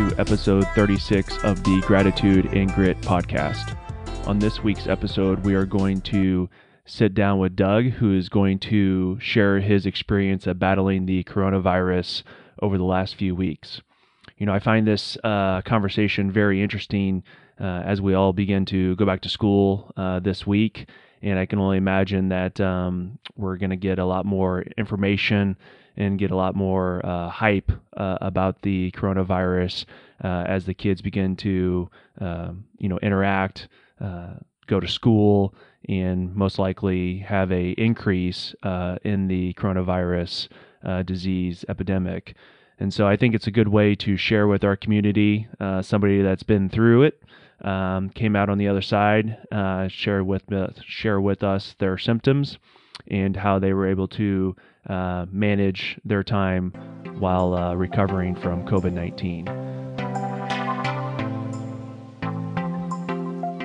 To episode 36 of the Gratitude and Grit podcast. On this week's episode, we are going to sit down with Doug, who is going to share his experience of battling the coronavirus over the last few weeks. You know, I find this uh, conversation very interesting uh, as we all begin to go back to school uh, this week. And I can only imagine that um, we're going to get a lot more information and get a lot more uh, hype uh, about the coronavirus uh, as the kids begin to, um, you know, interact, uh, go to school, and most likely have a increase uh, in the coronavirus uh, disease epidemic. And so I think it's a good way to share with our community somebody that's been through it, um, came out on the other side, share with share with us their symptoms and how they were able to uh, manage their time while uh, recovering from COVID 19.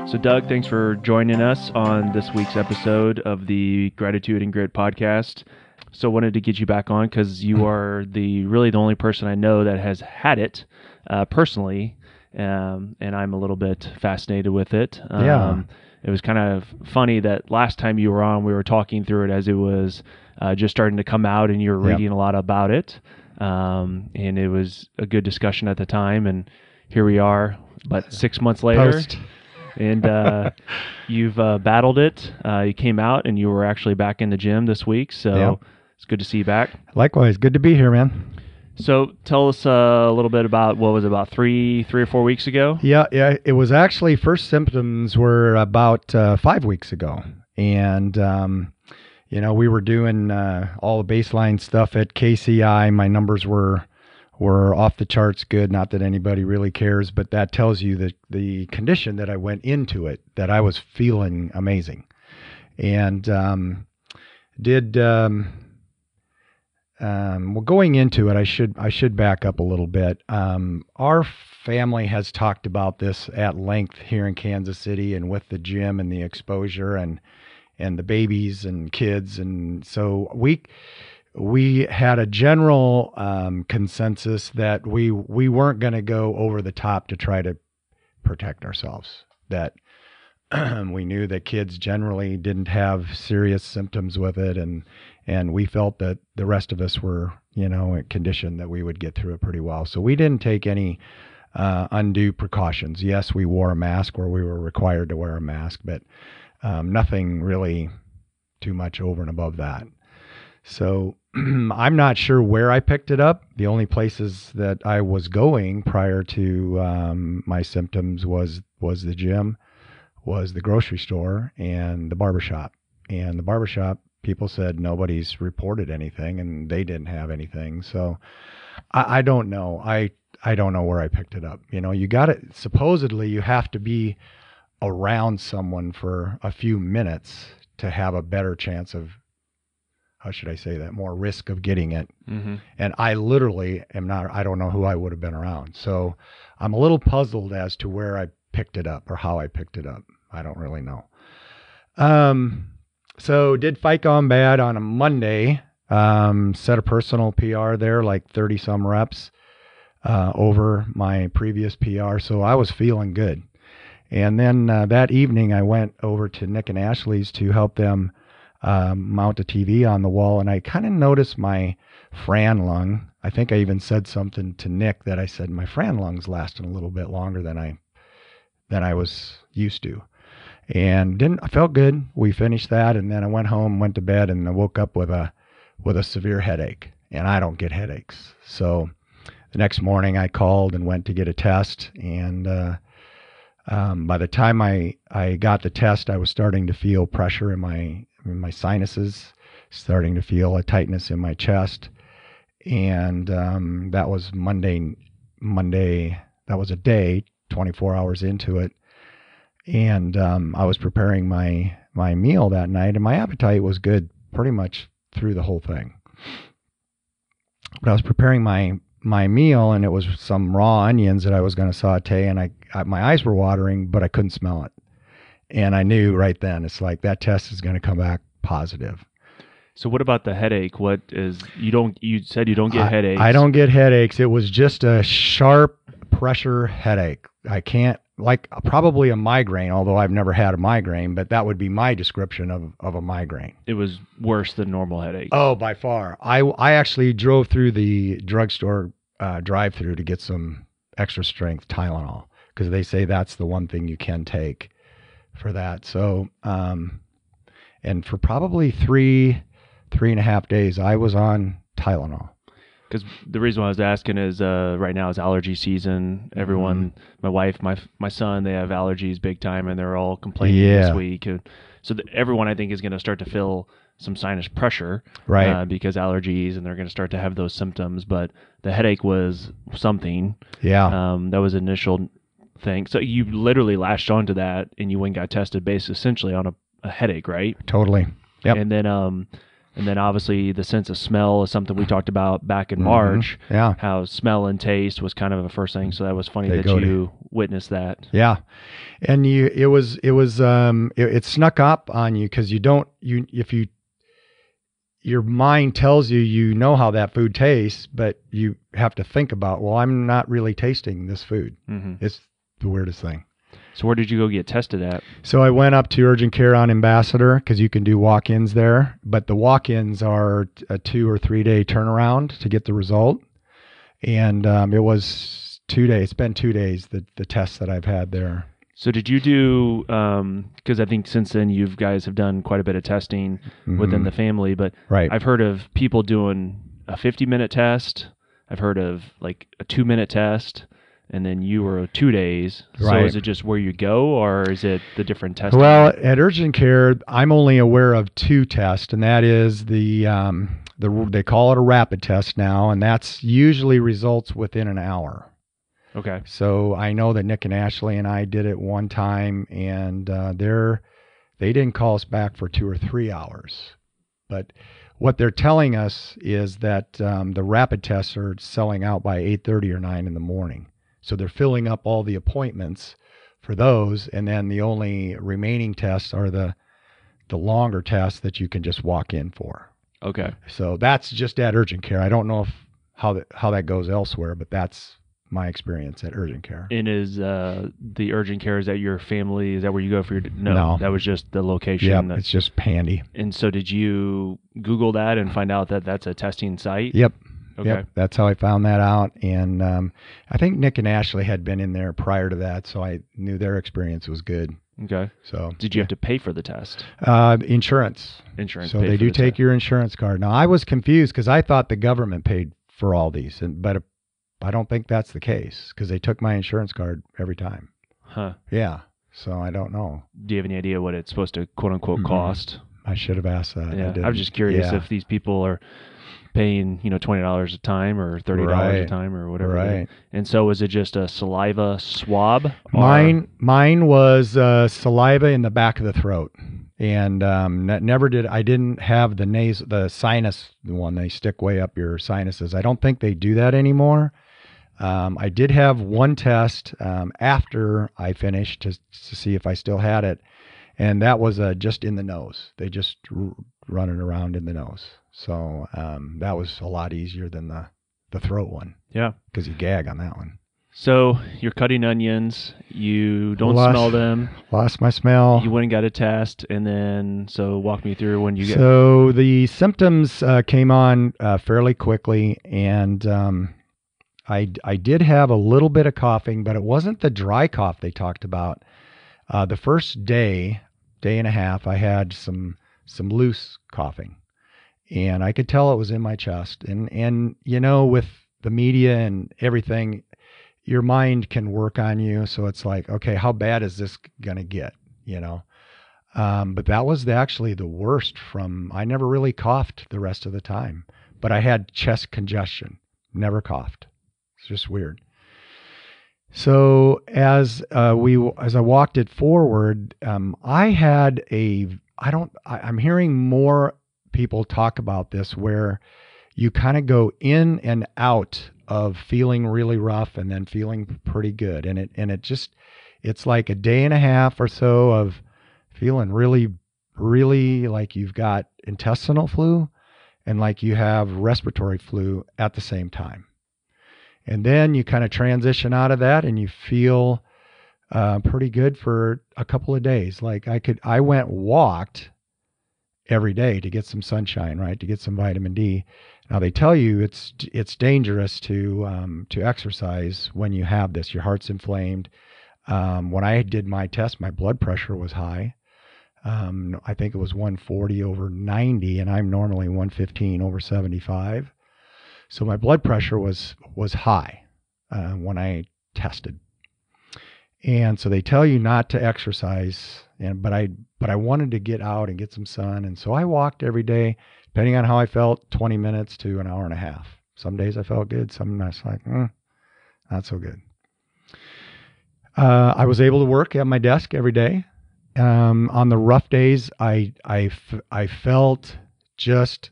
So, Doug, thanks for joining us on this week's episode of the Gratitude and Grit podcast. So, wanted to get you back on because you are the really the only person I know that has had it uh, personally, um, and I'm a little bit fascinated with it. Um, yeah it was kind of funny that last time you were on, we were talking through it as it was uh, just starting to come out, and you were reading yep. a lot about it. Um, and it was a good discussion at the time. And here we are, but six months later. Post. and uh, you've uh, battled it. Uh, you came out, and you were actually back in the gym this week. So yep. it's good to see you back. Likewise, good to be here, man. So tell us uh, a little bit about what was it, about three, three or four weeks ago. Yeah, yeah. It was actually first symptoms were about uh, five weeks ago, and um, you know we were doing uh, all the baseline stuff at KCI. My numbers were were off the charts good. Not that anybody really cares, but that tells you that the condition that I went into it, that I was feeling amazing, and um, did. Um, um, well, going into it, I should I should back up a little bit. Um, our family has talked about this at length here in Kansas City, and with the gym and the exposure, and and the babies and kids, and so we we had a general um, consensus that we we weren't going to go over the top to try to protect ourselves. That we knew that kids generally didn't have serious symptoms with it, and and we felt that the rest of us were, you know, conditioned that we would get through it pretty well. So we didn't take any uh, undue precautions. Yes, we wore a mask where we were required to wear a mask, but um, nothing really too much over and above that. So I'm not sure where I picked it up. The only places that I was going prior to um, my symptoms was was the gym, was the grocery store, and the barbershop. And the barbershop people said nobody's reported anything and they didn't have anything. So I, I don't know. I I don't know where I picked it up. You know, you got it. Supposedly, you have to be around someone for a few minutes to have a better chance of how should I say that more risk of getting it. Mm-hmm. And I literally am not. I don't know who I would have been around. So I'm a little puzzled as to where I picked it up or how I picked it up. I don't really know. Um, so did fight gone bad on a Monday. Um, set a personal PR there, like 30 some reps uh, over my previous PR. So I was feeling good. And then uh, that evening, I went over to Nick and Ashley's to help them um, mount a TV on the wall. And I kind of noticed my Fran lung. I think I even said something to Nick that I said my Fran lung's lasting a little bit longer than I than I was used to and didn't I felt good. We finished that, and then I went home, went to bed, and I woke up with a with a severe headache, and I don't get headaches. So the next morning, I called and went to get a test, and uh, um, by the time I I got the test, I was starting to feel pressure in my in my sinuses, starting to feel a tightness in my chest, and um, that was Monday. Monday. That was a day, 24 hours into it and um, I was preparing my my meal that night, and my appetite was good pretty much through the whole thing. But I was preparing my my meal, and it was some raw onions that I was going to saute, and I, I my eyes were watering, but I couldn't smell it, and I knew right then it's like that test is going to come back positive. So what about the headache? What is you don't you said you don't get I, headaches. I don't get headaches. It was just a sharp pressure headache. I can't like probably a migraine, although I've never had a migraine, but that would be my description of, of a migraine. It was worse than normal headache. Oh, by far. I I actually drove through the drugstore uh, drive-through to get some extra strength Tylenol because they say that's the one thing you can take for that. So, um, and for probably three three and a half days, I was on Tylenol. Because the reason why I was asking is uh, right now is allergy season. Everyone, Mm-hmm. my wife, my my son, they have allergies big time, and they're all complaining Yeah. this week. And so th- everyone, I think, is going to start to feel some sinus pressure, Right. Uh, because allergies, and they're going to start to have those symptoms. But the headache was something. yeah. Um, that was initial thing. So you literally latched onto that, and you went and got tested, based essentially on a, a headache, right? totally. Yep. And then um, and then obviously the sense of smell is something we talked about back in Mhm. March. Yeah. How smell and taste was kind of a first thing. So that was funny They that go to- you witnessed that. Yeah, and you it was it was um it, it snuck up on you because you don't you if you your mind tells you you know how that food tastes, but you have to think about well I'm not really tasting this food. hmm It's the weirdest thing. So where did you go get tested at? So I went up to urgent care on Ambassador because you can do walk-ins there, but the walk-ins are a two or three day turnaround to get the result, and um, it was two days. It's been two days the the tests that I've had there. So did you do? Because I think since then you guys have done quite a bit of testing within Mhm. the family, but right. I've heard of people doing a 50 minute test. I've heard of like a two minute test, and then you were two days. Right. So is it just where you go, or is it the different tests? Well, at urgent care, I'm only aware of two tests, and that is the um, the they call it a rapid test now, and that's usually results within an hour. okay. So I know that Nick and Ashley and I did it one time, and uh, they're they didn't call us back for two or three hours, but what they're telling us is that um, the rapid tests are selling out by 8:30 or 9 in the morning. So they're filling up all the appointments for those, and then the only remaining tests are the the longer tests that you can just walk in for. Okay. So that's just at urgent care. I don't know if how that how that goes elsewhere, but that's my experience at urgent care. And is uh, the urgent care is that your family? Is that where you go for your? No, No. that was just the location. That- it's just handy. and so, did you Google that and find out that that's a testing site? Yep, Okay. yep. That's how I found that out. And um, I think Nick and Ashley had been in there prior to that, so I knew their experience was good. Okay. So Did you have to pay for the test? uh, insurance? Insurance. So they do the take test. your insurance card. Now I was confused because I thought the government paid for all these, and but I don't think that's the case because they took my insurance card every time. Huh. Yeah. So I don't know. Do you have any idea what it's supposed to quote unquote Mhm. cost? I should have asked that. I yeah. I didn't. was just curious Yeah. if these people are paying, you know, twenty dollars a time or thirty dollars a time or whatever. Right. And so, was it just a saliva swab? or- Mine, mine was uh, saliva in the back of the throat, and um, ne- never did. I didn't have the nase, the sinus the one. They stick way up your sinuses. I don't think they do that anymore. Um, I did have one test um, after I finished to, to see if I still had it, and that was uh, just in the nose. They just r- run it around in the nose. So um, that was a lot easier than the the throat one Yeah. because you gag on that one. So you're cutting onions. You don't Lost- smell them. Lost my smell. You went and got a test, and then so walk me through when you get. so the symptoms uh, came on uh, fairly quickly, and um, I I did have a little bit of coughing, but it wasn't the dry cough they talked about. Uh, the first day, day and a half, I had some some loose coughing, and I could tell it was in my chest. And and you know, with the media and everything, your mind can work on you. So it's like, okay, how bad is this gonna get? You know. Um, but that was the, actually the worst from, I never really coughed the rest of the time, but I had chest congestion, never coughed. It's just weird. So as uh, we, as I walked it forward, um, I had a, I don't, I, I'm hearing more people talk about this where you kind of go in and out of feeling really rough and then feeling pretty good. And it, and it just, it's like a day and a half or so of feeling really, really like you've got intestinal flu and like you have respiratory flu at the same time. And then you kind of transition out of that and you feel uh, pretty good for a couple of days. Like I could, I went walked every day to get some sunshine, right? To get some vitamin D. Now they tell you it's it's dangerous to um, to exercise when you have this. Your heart's inflamed. Um, when I did my test, my blood pressure was high. Um, I think it was 140 over 90, and I'm normally 115 over 75. So my blood pressure was was high uh, when I tested, and so they tell you not to exercise. And but I but I wanted to get out and get some sun, and so I walked every day, depending on how I felt, 20 minutes to an hour and a half. Some days I felt good, some nights like, mm, not so good. Uh, I was able to work at my desk every day. Um, on the rough days, I, I, I felt just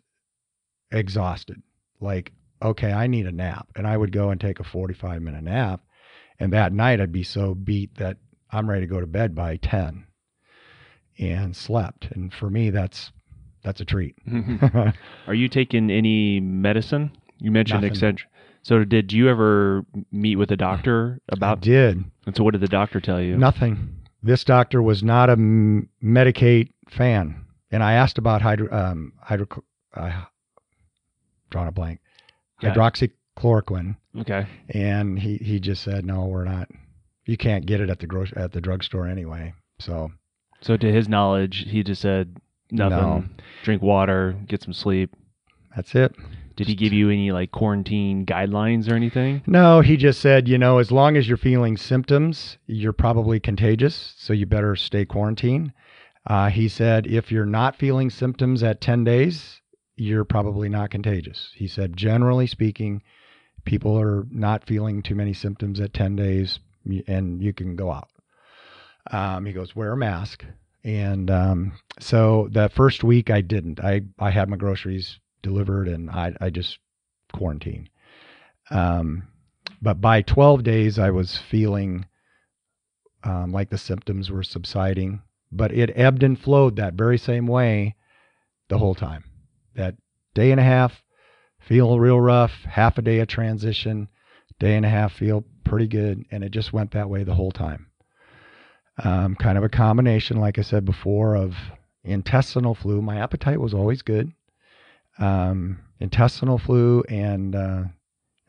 exhausted. Like, okay, I need a nap. And I would go and take a 45 minute nap. And that night, I'd be so beat that I'm ready to go to bed by 10 and slept. And for me, that's that's a treat. Are you taking any medicine? You mentioned Excedrin. So did you ever meet with a doctor about? I did. And so what did the doctor tell you? Nothing. This doctor was not a medicate fan, and I asked about hydro um, hydro uh, drawn a blank yeah. hydroxychloroquine. Okay. And he he just said no, we're not. You can't get it at the gro- at the drugstore anyway. So. So to his knowledge, he just said nothing. No. Drink water, get some sleep. That's it. Did he give you any like quarantine guidelines or anything? No, he just said, you know, as long as you're feeling symptoms, you're probably contagious, so you better stay quarantined. Uh, he said, if you're not feeling symptoms at 10 days, you're probably not contagious. He said, generally speaking, people are not feeling too many symptoms at 10 days and you can go out. Um, he goes, wear a mask. And um, so the first week I didn't. I, I had my groceries delivered and I, I just quarantined. Um, but by 12 days, I was feeling um, like the symptoms were subsiding, but it ebbed and flowed that very same way the whole time. That day and a half, feel real rough, half a day of transition, day and a half, feel pretty good. And it just went that way the whole time. Um, kind of a combination, like I said before, of intestinal flu. My appetite was always good um, intestinal flu and uh,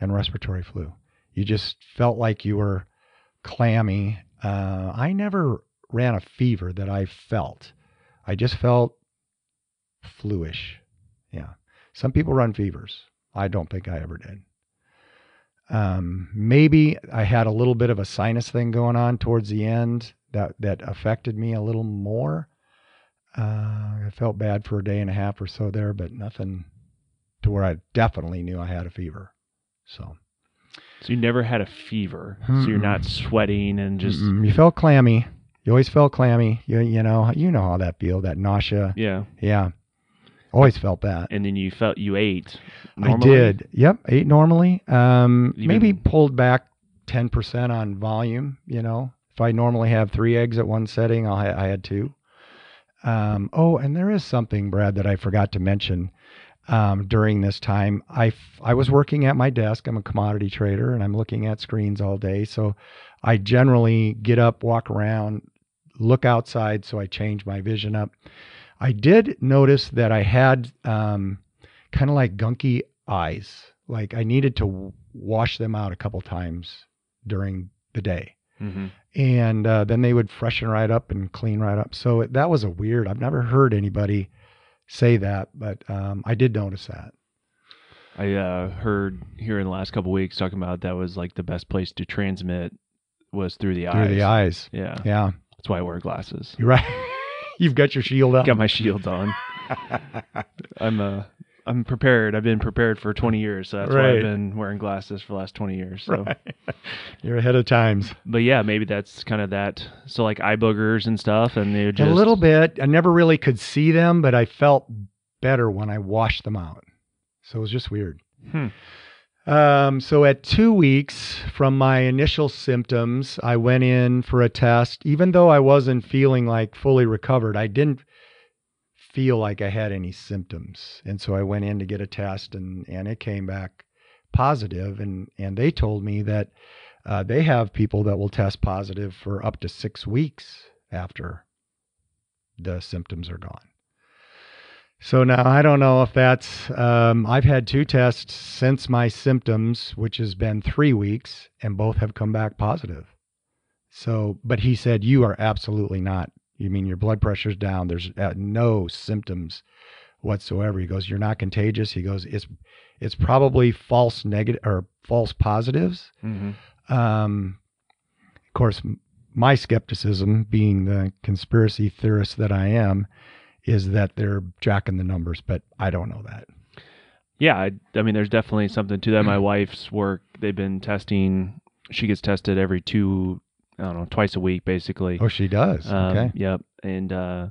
and respiratory flu. You just felt like you were clammy. Uh, I never ran a fever that I felt. I just felt fluish. Yeah. Some people run fevers. I don't think I ever did. Um, maybe I had a little bit of a sinus thing going on towards the end that that affected me a little more. Uh, I felt bad for a day and a half or so there, but nothing to where I definitely knew I had a fever. So. So you never had a fever. Mm-mm. So you're not sweating and just. Mm-mm. You felt clammy. You always felt clammy. You you know you know how that feel that nausea. Yeah. Yeah. Always felt that. And then you felt you ate. Normally? I did. Yep, ate normally. Um, maybe pulled back ten percent on volume. You know, if I normally have three eggs at one setting, I'll ha- I had two. Um, oh, and there is something, Brad, that I forgot to mention um, during this time. I, f- I was working at my desk. I'm a commodity trader and I'm looking at screens all day. So I generally get up, walk around, look outside. So I change my vision up. I did notice that I had um, kind of like gunky eyes. Like I needed to wash them out a couple times during the day. Mm-hmm. And uh, then they would freshen right up and clean right up. So it, that was a weird. I've never heard anybody say that, but um, I did notice that. I uh, heard here in the last couple weeks talking about that was like the best place to transmit was through the through eyes. Through the eyes. Yeah. Yeah. That's why I wear glasses. You're right. You've got your shield on. Got my shields on. I'm uh I'm prepared. I've been prepared for 20 years. So that's right. why I've been wearing glasses for the last 20 years. So right. you're ahead of times. But yeah, maybe that's kind of that. So like eye boogers and stuff, and they just a little bit. I never really could see them, but I felt better when I washed them out. So it was just weird. Hmm. Um, so at two weeks from my initial symptoms, I went in for a test. Even though I wasn't feeling like fully recovered, I didn't feel like I had any symptoms. And so I went in to get a test and, and it came back positive. and, and they told me that uh, they have people that will test positive for up to six weeks after the symptoms are gone. So now I don't know if that's, um, I've had two tests since my symptoms, which has been three weeks, and both have come back positive. So, but he said, you are absolutely not. You mean your blood pressure's down. There's uh, no symptoms whatsoever. He goes, you're not contagious. He goes, it's, it's probably false negative or false positives. Mm-hmm. Um, of course, my skepticism, being the conspiracy theorist that I am, is that they're jacking the numbers, but I don't know that. Yeah, I, I mean, there's definitely something to that. My wife's work, they've been testing. She gets tested every two, I don't know, twice a week, basically. Oh, she does. Um, okay. Yep, and uh,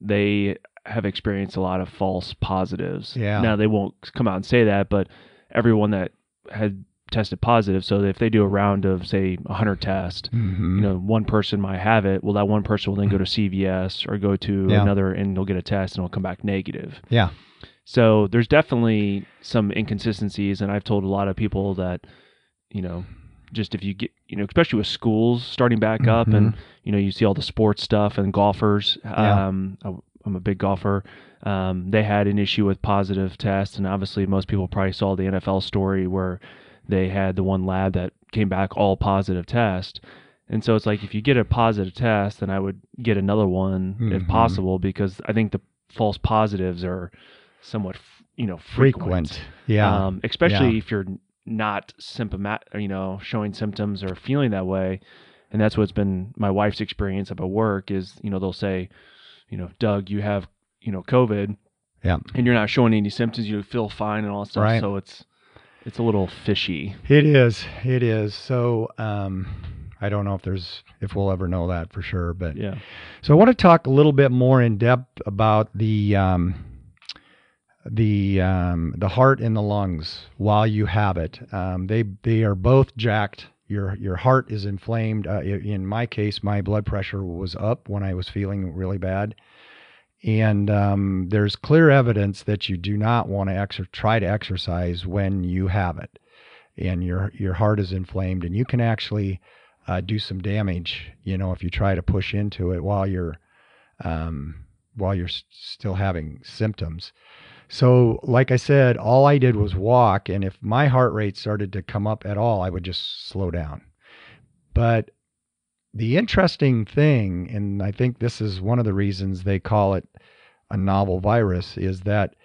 they have experienced a lot of false positives. Yeah. Now they won't come out and say that, but everyone that had tested positive, so if they do a round of say 100 tests, Mhm. you know, one person might have it. Well, that one person will then go to CVS or go to Yeah. another, and they'll get a test, and it'll come back negative. Yeah. So there's definitely some inconsistencies, and I've told a lot of people that, you know, just if you get, you know, especially with schools starting back up, and you know, you see all the sports stuff and golfers. Yeah. Um, I, I'm a big golfer. Um, they had an issue with positive tests, and obviously most people probably saw the NFL story where they had the one lab that came back all positive test. And so it's like if you get a positive test, then I would get another one if Mhm. possible because I think the false positives are somewhat, you know, frequent. Frequent. Yeah. Um, especially Yeah. if you're not symptomatic, you know, showing symptoms or feeling that way. And that's what's been my wife's experience up at work is, you know, they'll say, you know, Doug, you have, you know, COVID. Yeah. And you're not showing any symptoms. You feel fine and all that stuff. Right. So it's, it's a little fishy. It is. It is. So um, I don't know if there's if we'll ever know that for sure. But Yeah. so I want to talk a little bit more in depth about the um, the um, the heart and the lungs while you have it. Um, they they are both jacked. Your your heart is inflamed. Uh, in my case, my blood pressure was up when I was feeling really bad. And um, there's clear evidence that you do not want to exer- try to exercise when you have it, and your your heart is inflamed, and you can actually uh, do some damage. You know, if you try to push into it while you're um, while you're s- still having symptoms. So, like I said, all I did was walk, and if my heart rate started to come up at all, I would just slow down. But the interesting thing, and I think this is one of the reasons they call it a novel virus, is that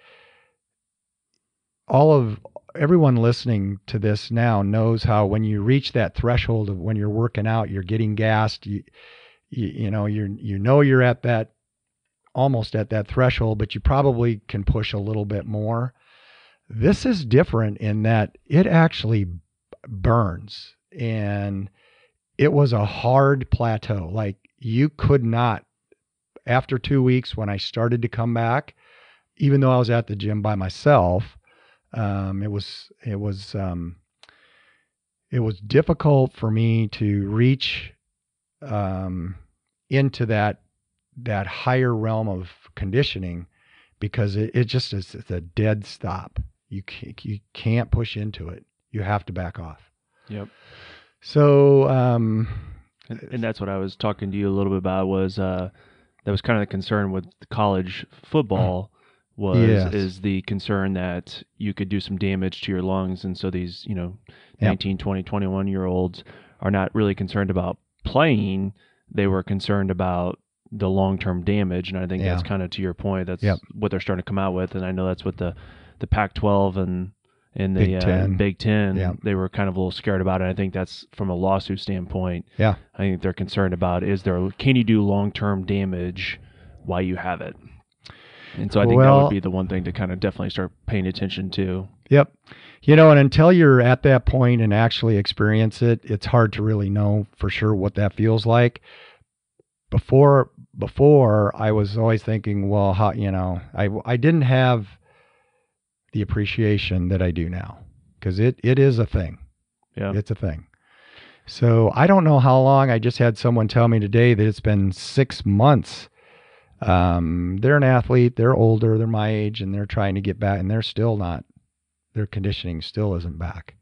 all of everyone listening to this now knows how when you reach that threshold of when you're working out, you're getting gassed, you you, you know, you you know you're at that almost at that threshold, but you probably can push a little bit more. This is different in that it actually burns and it was a hard plateau. Like you could not, after two weeks when I started to come back, even though I was at the gym by myself, um, it was, it was, um, it was difficult for me to reach um, into that that higher realm of conditioning because it, it just is a dead stop. You can't, you can't push into it. You have to back off. Yep. So um, And, and that's what I was talking to you a little bit about was uh, that was kind of the concern with college football was Yes. is the concern that you could do some damage to your lungs and so these you know Yep. 19 20 21 year olds are not really concerned about playing they were concerned about the long-term damage and i think that's kind of to your point that's Yep. what they're starting to come out with and i know that's what the the pac 12 and and the Big uh, Ten. Big Ten, Yeah. they were kind of a little scared about it. I think that's from a lawsuit standpoint. Yeah. I think they're concerned about is there can you do long term damage while you have it? And so I think that would be the one thing to kind of definitely start paying attention to. Yep. You know, and until you're at that point and actually experience it, it's hard to really know for sure what that feels like. Before before I was always thinking, well, how, you know, I I didn't have the appreciation that I do now because it it is a thing. Yeah. It's a thing. So I don't know how long. I just had someone tell me today that it's been six months Um, they're an athlete. They're older. They're my age, and they're trying to get back, and they're still not. Their conditioning still isn't back.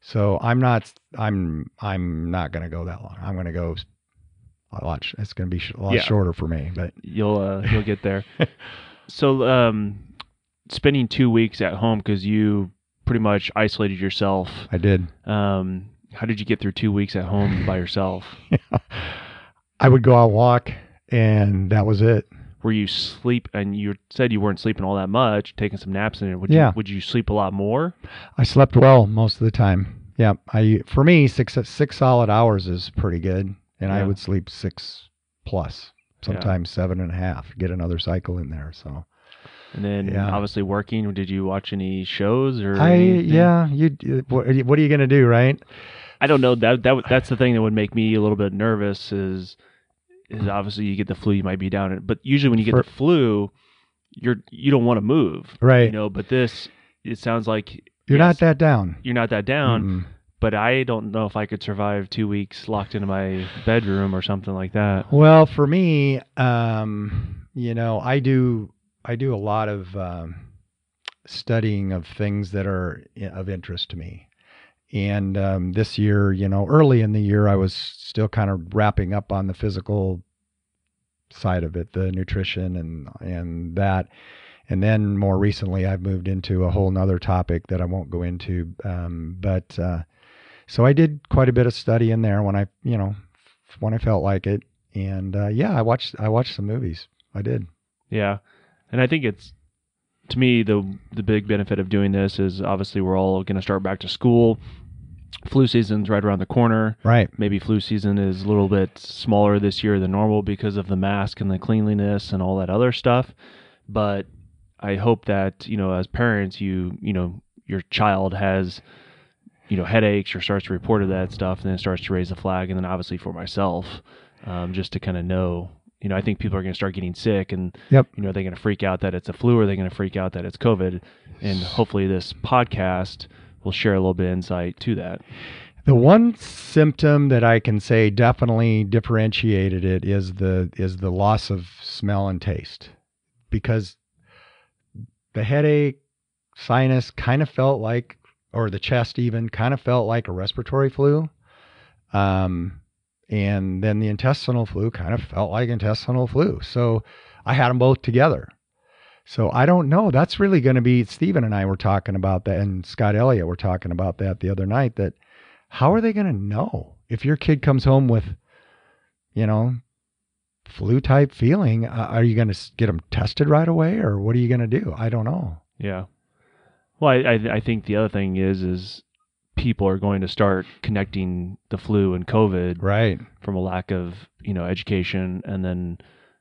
So I'm not. I'm. I'm not going to go that long. I'm going to go a lot. It's going to be a lot Yeah. shorter for me. But You'll uh, you'll get there. so, um, spending two weeks at home because you pretty much isolated yourself. I did. Um, how did you get through two weeks at home by yourself? I would go out walk, and that was it. Were you sleep? And you said you weren't sleeping all that much, taking some naps in it. Would Yeah. you would you sleep a lot more? I slept well most of the time. Yeah, I for me six six solid hours is pretty good, and I would sleep six plus, Yeah. sometimes seven and a half. Get another cycle in there. So And then Yeah. obviously working. Did you watch any shows or? I anything? yeah, you what, are you- what are you gonna do, right? I don't know that that that's the thing that would make me a little bit nervous is is obviously you get the flu you might be down but usually when you get For- the flu you're you don't want to move Right. you know but this it sounds like You're yes, not that down. you're not that down Mm-mm. but I don't know if I could survive 2 weeks locked into my bedroom or something like that Well, for me, um, you know, I do I do a lot of um, studying of things that are of interest to me. And um, this year, you know, early in the year, I was still kind of wrapping up on the physical side of it, the nutrition and and that. And then more recently, I've moved into a whole nother topic that I won't go into. Um, but uh, so I did quite a bit of study in there when I, you know, when I felt like it. And uh, yeah, I watched I watched some movies. I did. yeah and I think it's to me the the big benefit of doing this is obviously we're all going to start back to school. Flu season's right around the corner. Right. maybe flu season is a little bit smaller this year than normal because of the mask and the cleanliness and all that other stuff. But i hope that you know as parents you you know your child has you know headaches or starts to report of that stuff and then starts to raise the flag. And then obviously for myself um, just to kind of know you know i think people are going to start getting sick and Yep. you know they're going to freak out that it's a flu or they're going to freak out that it's covid. And hopefully this podcast will share a little bit of insight to that. The one symptom that I can say definitely differentiated it is the is the loss of smell and taste, because the headache, sinus kind of felt like, or the chest even kind of felt like a respiratory flu, um, and then the intestinal flu kind of felt like intestinal flu. So I had them both together. So I don't know. That's really going to be Stephen and I were talking about that, and Scott Elliott were talking about that the other night. That how are they going to know if your kid comes home with, you know, flu type feeling? Uh, are you going to get them tested right away, or what are you going to do? I don't know. Yeah. Well, I, I I think the other thing is is people are going to start connecting the flu and COVID Right. from a lack of you know education, and then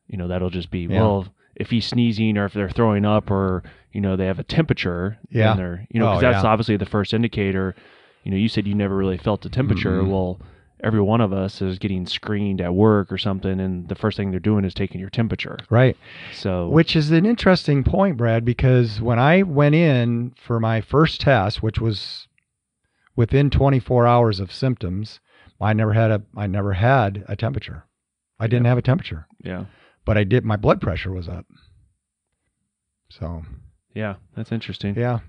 you know that'll just be Yeah. well if he's sneezing or if they're throwing up or you know they have a temperature, Yeah. then they're you know oh, 'cause Oh, that's yeah. obviously the first indicator. You know, you said you never really felt the temperature. Mm-mm. Well, every one of us is getting screened at work or something, and the first thing they're doing is taking your temperature. Right. So Which is an interesting point, Brad, because when I went in for my first test, which was within 24 hours of symptoms, I never had a I never had a temperature. I didn't have a temperature, yeah, but I did. My blood pressure was up. So yeah, that's interesting. yeah,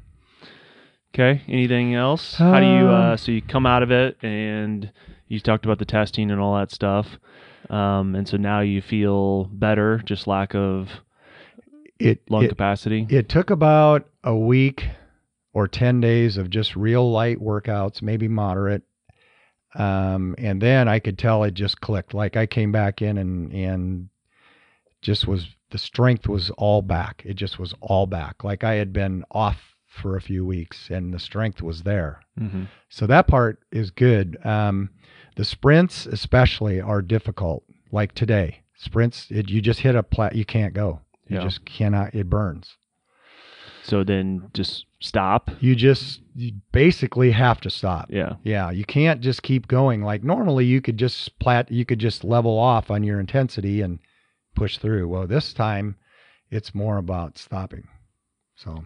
Okay. Anything else? How do you? Uh, Um, so you come out of it, and you talked about the testing and all that stuff, um, and so now you feel better, just lack of it lung it, capacity. it took about a week or 10 days of just real light workouts, maybe moderate. Um, and then I could tell it just clicked. Like I came back in and, and just was, the strength was all back. It just was all back. Like I had been off for a few weeks and the strength was there. hmm So that part is good. Um, the sprints, especially, are difficult. Like today, sprints, it, you just hit a plat, you can't go. You Yeah. just cannot, it burns. So then just stop. You just you basically have to stop. Yeah. Yeah, you can't just keep going. Like normally you could just plat you could just level off on your intensity and push through. Well, this time it's more about stopping. So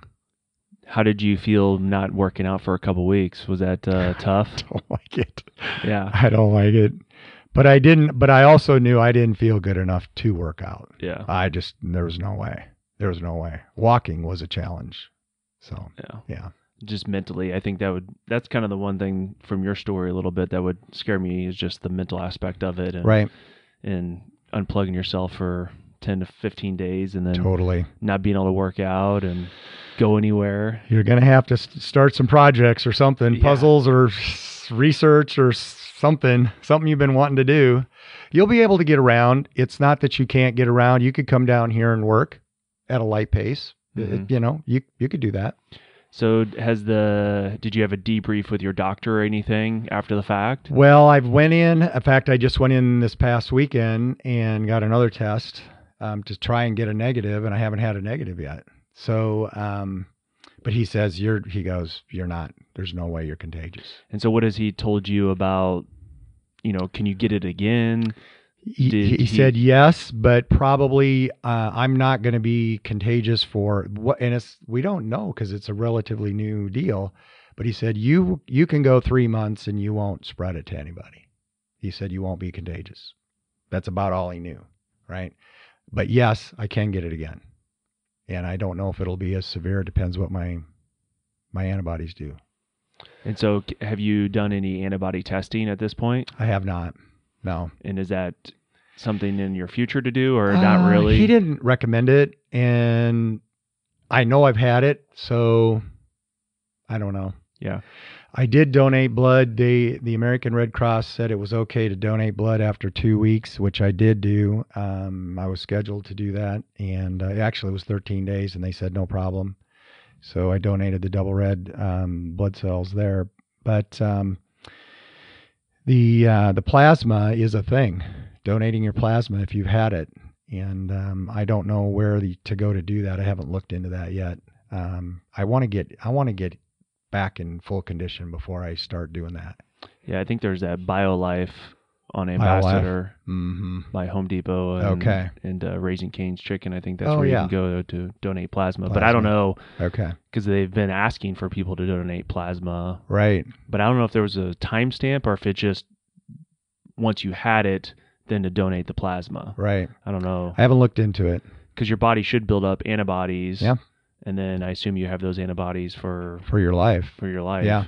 How did you feel not working out for a couple weeks? Was that uh, tough? don't like it. Yeah. I don't like it. But I didn't. But I also knew I didn't feel good enough to work out. Yeah. I just there was no way. There was no way. Walking was a challenge. So Yeah. yeah, Just mentally, I think that would that's kind of the one thing from your story a little bit that would scare me is just the mental aspect of it and right, and unplugging yourself for 10 to 15 days and then totally. not being able to work out and go anywhere. You're gonna have to start some projects or something, Yeah. puzzles or research or something, something you've been wanting to do. You'll be able to get around. It's not that you can't get around. You could come down here and work at a light pace. It- Mhm. you know, you you could do that. So has the did you have a debrief with your doctor or anything after the fact? Well, I've went in. In fact, I just went in this past weekend and got another test um, to try and get a negative, and I haven't had a negative yet. So, um, but he says you're. He goes, you're not. There's no way you're contagious. And so what has he told you about you know, can you get it again? He, he- said yes, but probably uh, I'm not going to be contagious for what. And it's we don't know because it's a relatively new deal. But he said you you can go three months and you won't spread it to anybody. He said you won't be contagious. That's about all he knew, right? But yes, I can get it again, and I don't know if it'll be as severe. It depends what my my antibodies do. And so have you done any antibody testing at this point? I have not. No. And is that something in your future to do or not Uh, really? He didn't recommend it, and I know I've had it, so I don't know. Yeah. I did donate blood. They, the American Red Cross said it was okay to donate blood after two weeks, which I did do. Um, I was scheduled to do that, and uh, actually it was 13 days, and they said no problem. So I donated the double red um, blood cells there. But um, the uh, the plasma is a thing. Donating your plasma if you've had it, and um, I don't know where the, to go to do that. I haven't looked into that yet. Um, I want to get I want to get back in full condition before I start doing that. Yeah, I think there's that BioLife on Ambassador Mm-hmm. by Home Depot and, Okay. and uh, Raising Cane's Chicken. I think that's Oh, where yeah. you can go to donate plasma. But I don't know Okay. because they've been asking for people to donate plasma. Right. But I don't know if there was a timestamp or if it just once you had it, then to donate the plasma. Right. I don't know I haven't looked into it. because your body should build up antibodies. Yeah. And then I assume you have those antibodies for for your life. for your life. Yeah.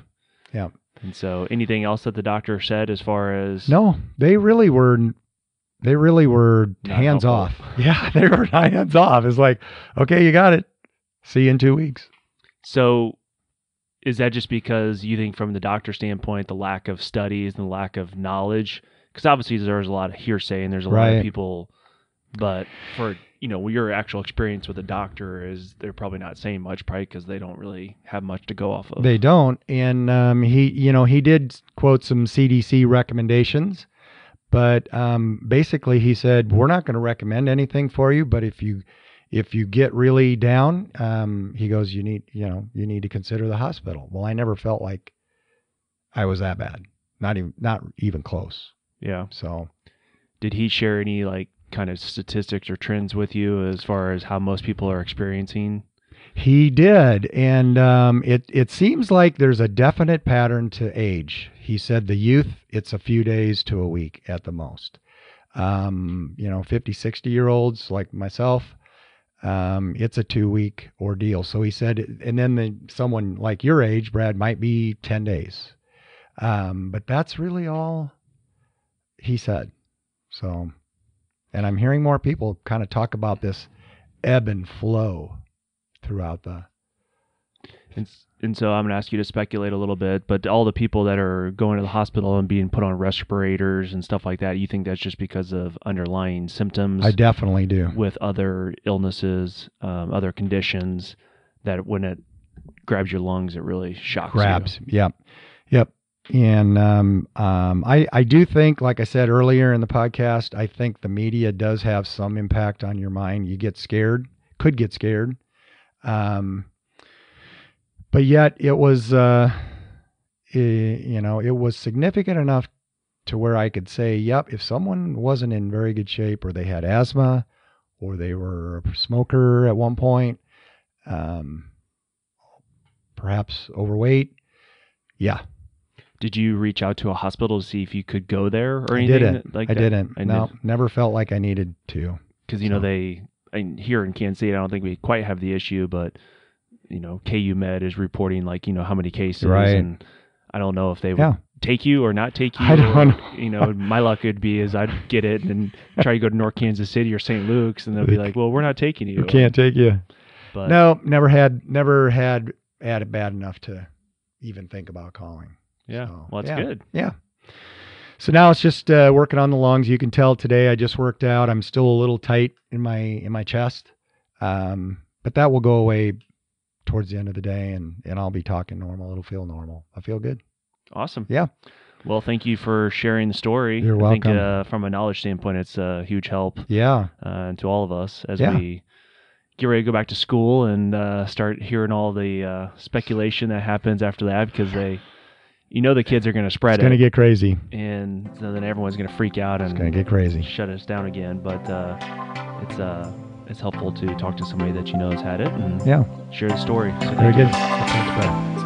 Yeah. And so, anything else that the doctor said as far as No, they really were. They really were Not hands helpful. off. Yeah, they were hands off. It's like, okay, you got it. See you in two weeks. So, is that just because you think, from the doctor standpoint, the lack of studies and the lack of knowledge? Because obviously, there's a lot of hearsay and there's a lot of people, but for you know your actual experience with a doctor is they're probably not saying much, probably because they don't really have much to go off of. They don't, and um, he, you know, he did quote some CDC recommendations, but um, basically he said we're not going to recommend anything for you, but if you if you get really down, um, he goes, you need, you know, you need to consider the hospital. Well, I never felt like I was that bad, not even not even close. yeah. So Did he share any like kind of statistics or trends with you as far as how most people are experiencing? He did, and um, it it seems like there's a definite pattern to age. He said the youth, it's a few days to a week at the most. Um, you know, 50, 60 year olds like myself, um, it's a two week ordeal. So he said, and then the, someone like your age, Brad, might be 10 days. Um, but that's really all he said. So, and I'm hearing more people kind of talk about this ebb and flow throughout the And, and so I'm going to ask you to speculate a little bit, but all the people that are going to the hospital and being put on respirators and stuff like that, you think that's just because of underlying symptoms I definitely do. with other illnesses, um, other conditions that when it grabs your lungs, it really shocks Grabs. Yep. Yep. And um, um, I, I do think, like I said earlier in the podcast, I think the media does have some impact on your mind. You get scared, could get scared. Um, but yet it was, uh, i- you know, it was significant enough to where I could say, yep, if someone wasn't in very good shape or they had asthma or they were a smoker at one point, um, perhaps overweight, yeah. Did you reach out to a hospital to see if you could go there or I didn't. like I that? didn't. And no, never felt like I needed to. because you know So- they and here in Kansas City, I don't think we quite have the issue, but you know, KU Med is reporting like you know how many cases, Right. and I don't know if they would Yeah. take you or not take you. I don't or, know. You know, my luck would be is I'd get it and try to go to North Kansas City or St. Luke's, and they'll be like, "Well, we're not taking you." We can't take you. But No, never had, never had had it bad enough to even think about calling. Yeah, So, well, that's yeah. good. Yeah. So now it's just uh, working on the lungs. You can tell today I just worked out. I'm still a little tight in my in my chest, um, but that will go away towards the end of the day, and and I'll be talking normal. It'll feel normal. I feel good. Awesome. Yeah. Well, thank you for sharing the story. You're I think welcome. uh, from a knowledge standpoint, it's a huge help Yeah. uh, to all of us as Yeah. we get ready to go back to school and uh, start hearing all the uh, speculation that happens after that because they, you know, the kids are going to spread it. It's gonna get crazy. and so then everyone's going to freak out It's and gonna get crazy. shut us down again. But uh, it's uh, it's helpful to talk to somebody that you know has had it and Yeah. share the story. So Very good. Thanks, Brad.